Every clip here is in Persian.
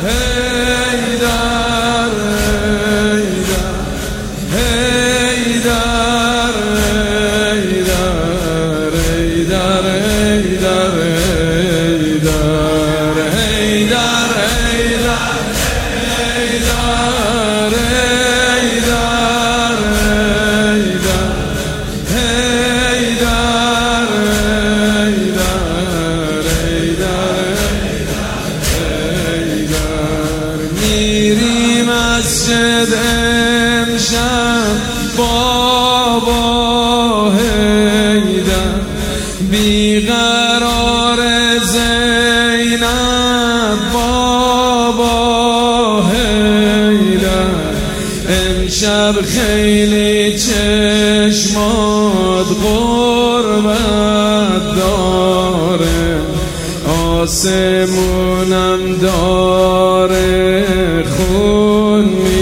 Hey. امشب بابا هیدر بیقرار زینب بابا هیدر امشب خیلی چشمات غربت داره. آسمونم داره خون میباره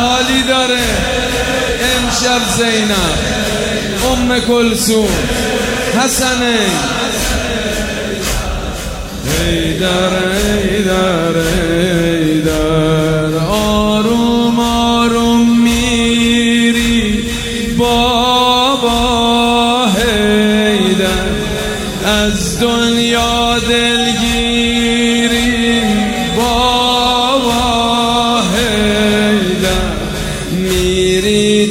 حالی داره. امشب زینب ام کلسون حسنه ای در ای آروم آروم میری بابا هی در از دنیا دلگی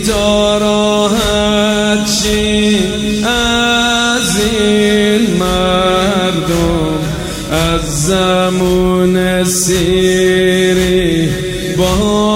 تا راحت شی از این مردم از زمون سیری بابا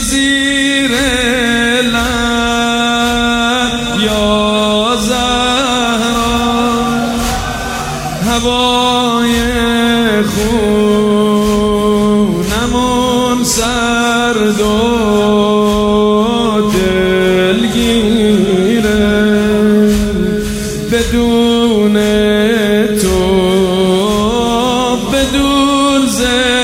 زیر لب یا زهرا هوای خونمون سرد و دلگیره. بدون تو بدون زینب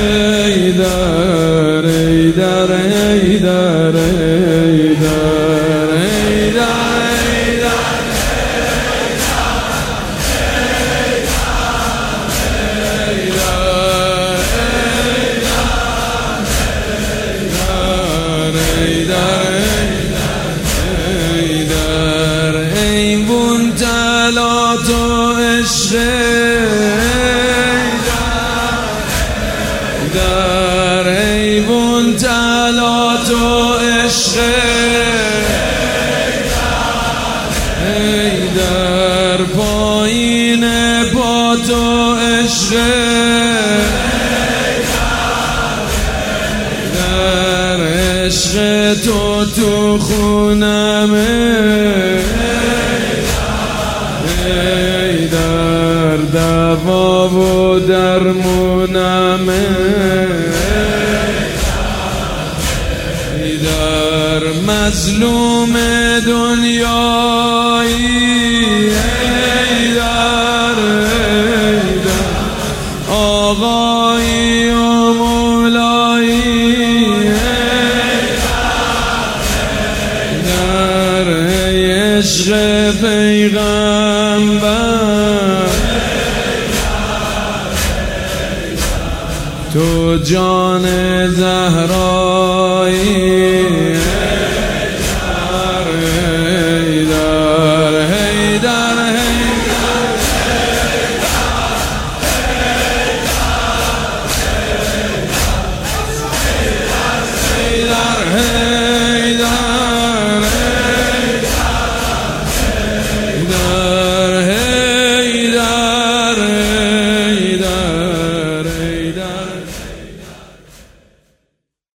ای در ای در ای در ای در ای در ای بون تلا تو عشق تلات و عشق. ای در پایین با تو عشق. در عشق تو تو خونمه. ای در دوا و درمونمه مظلوم دنیایی. ای در آقایی و مولایی. در عشق پیغمبر. تو جان زهرایی.